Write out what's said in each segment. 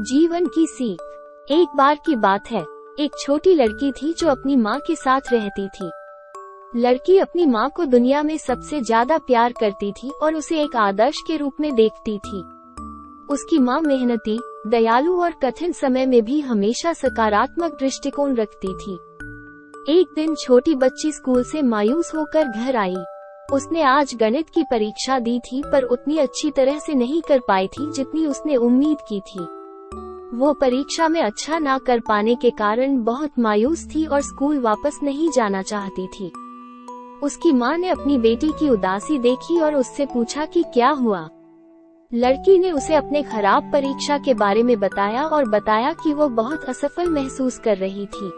जीवन की सीख। एक बार की बात है, एक छोटी लड़की थी जो अपनी माँ के साथ रहती थी। लड़की अपनी माँ को दुनिया में सबसे ज़्यादा प्यार करती थी और उसे एक आदर्श के रूप में देखती थी। उसकी माँ मेहनती, दयालु और कठिन समय में भी हमेशा सकारात्मक दृष्टिकोण रखती थी। एक दिन छोटी बच्ची स्कूल से मायूस होकर घर आई। उसने आज गणित की परीक्षा दी थी पर उतनी अच्छी तरह से नहीं कर पाई थी जितनी उसने उम्मीद की थी। वो परीक्षा में अच्छा ना कर पाने के कारण बहुत मायूस थी और स्कूल वापस नहीं जाना चाहती थी। उसकी माँ ने अपनी बेटी की उदासी देखी और उससे पूछा कि क्या हुआ। लड़की ने उसे अपने खराब परीक्षा के बारे में बताया और बताया कि वो बहुत असफल महसूस कर रही थी।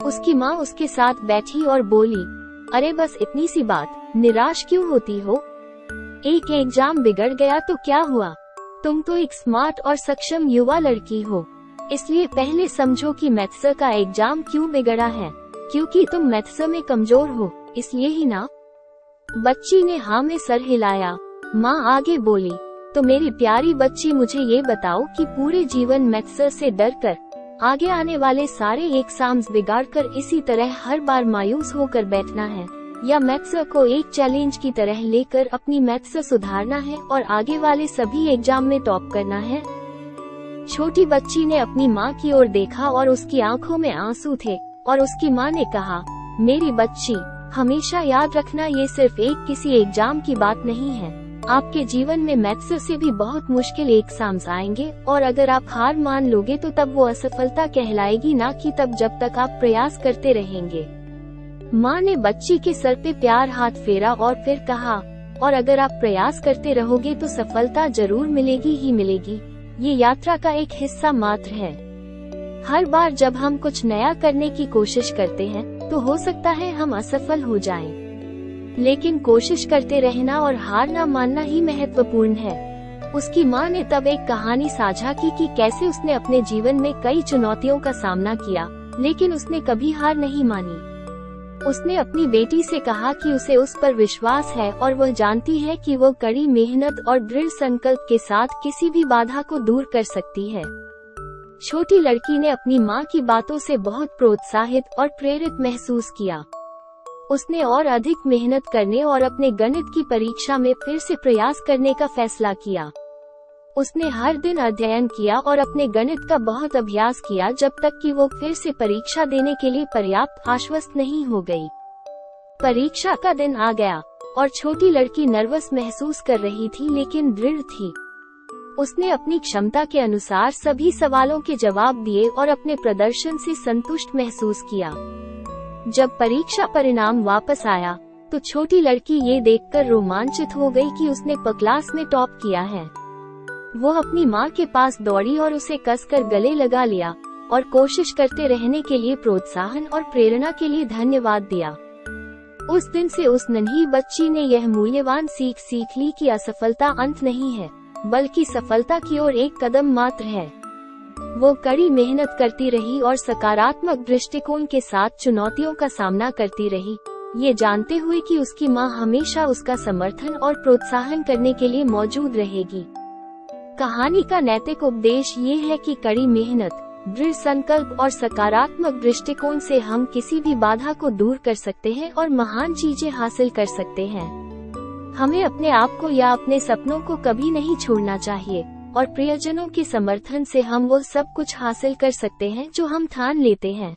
उसकी माँ उसके साथ बैठी और बोली, अरे बस इतनी सी बात, निराश क्यों होती हो? एक एग्ज़ाम बिगड़ गया तो क्या हुआ? तुम तो एक स्मार्ट और सक्षम युवा लड़की हो। इसलिए पहले समझो कि मैथ्स का एग्ज़ाम क्यों बिगड़ा है, क्योंकि तुम मैथ्स में कमज़ोर हो, इसलिए ही ना। बच्ची ने हाँ में सर हिलाया। माँ आगे बोली तो मेरी प्यारी बच्ची, मुझे ये बताओ कि पूरे जीवन मैथ्स से डर कर, आगे आने वाले सारे एग्ज़ाम्स बिगाड़ कर इसी तरह हर बार मायूस होकर बैठना है। या मैथ्स को एक चैलेंज की तरह लेकर अपनी मैथ्स सुधारना है और आगे वाले सभी एग्ज़ाम में टॉप करना है। छोटी बच्ची ने अपनी माँ की ओर देखा और उसकी आँखों में आँसू थे, और उसकी माँ ने कहा, मेरी बच्ची, हमेशा याद रखना ये सिर्फ़ एक किसी एग्ज़ाम की बात नहीं है। आपके जीवन में मैथ्स से भी बहुत मुश्किल एग्ज़ाम्स आएँगे, और अगर आप हार मान लोगे तो तब वो असफलता कहलाएगी ना कि तब जब तक आप प्रयास करते रहेंगे। माँ ने बच्ची के सर पे प्यार हाथ फेरा और फिर कहा, और अगर आप प्रयास करते रहोगे तो सफलता ज़रूर मिलेगी ही मिलेगी। ये यात्रा का एक हिस्सा मात्र है। हर बार जब हम कुछ नया करने की कोशिश करते हैं तो हो सकता है हम असफल हो जाएँ। लेकिन कोशिश करते रहना और हार न मानना ही महत्वपूर्ण है। उसकी माँ ने तब एक कहानी साझा की कि कैसे उसने अपने जीवन में कई चुनौतियों का सामना किया, लेकिन उसने कभी हार नहीं मानी। उसने अपनी बेटी से कहा कि उसे उस पर विश्वास है और वह जानती है कि वह कड़ी मेहनत और दृढ़ संकल्प के साथ किसी भी बाधा को दूर कर सकती है। छोटी लड़की ने अपनी माँ की बातों से बहुत प्रोत्साहित और प्रेरित महसूस किया। उसने और अधिक मेहनत करने और अपने गणित की परीक्षा में फिर से प्रयास करने का फैसला किया। उसने हर दिन अध्ययन किया और अपने गणित का बहुत अभ्यास किया जब तक कि वो फिर से परीक्षा देने के लिए पर्याप्त आश्वस्त नहीं हो गई। परीक्षा का दिन आ गया, और छोटी लड़की नर्वस महसूस कर रही थी लेकिन दृढ़ थी। उसने अपनी क्षमता के अनुसार सभी सवालों के जवाब दिए और अपने प्रदर्शन से संतुष्ट महसूस किया। जब परीक्षा परिणाम वापस आया तो छोटी लड़की ये देखकर रोमांचित हो गई कि उसने क्लास में टॉप किया है। वो अपनी माँ के पास दौड़ी और उसे कसकर गले लगा लिया, और कोशिश करते रहने के लिए प्रोत्साहन और प्रेरणा के लिए धन्यवाद दिया। उस दिन से उस नन्ही बच्ची ने यह मूल्यवान सीख सीख ली कि असफलता अंत नहीं है, बल्कि सफलता की ओर एक कदम मात्र है। वो कड़ी मेहनत करती रही और सकारात्मक दृष्टिकोण के साथ चुनौतियों का सामना करती रही। ये जानते हुए कि उसकी माँ हमेशा उसका समर्थन और प्रोत्साहन करने के लिए मौजूद रहेगी। कहानी का नैतिक उपदेश ये है कि कड़ी मेहनत, दृढ़ संकल्प और सकारात्मक दृष्टिकोण से हम किसी भी बाधा को दूर कर सकते हैं और महान चीज़ें हासिल कर सकते हैं। हमें अपने आप को या अपने सपनों को कभी नहीं छोड़ना चाहिए, और प्रियजनों के समर्थन से हम वो सब कुछ हासिल कर सकते हैं जो हम ठान लेते हैं।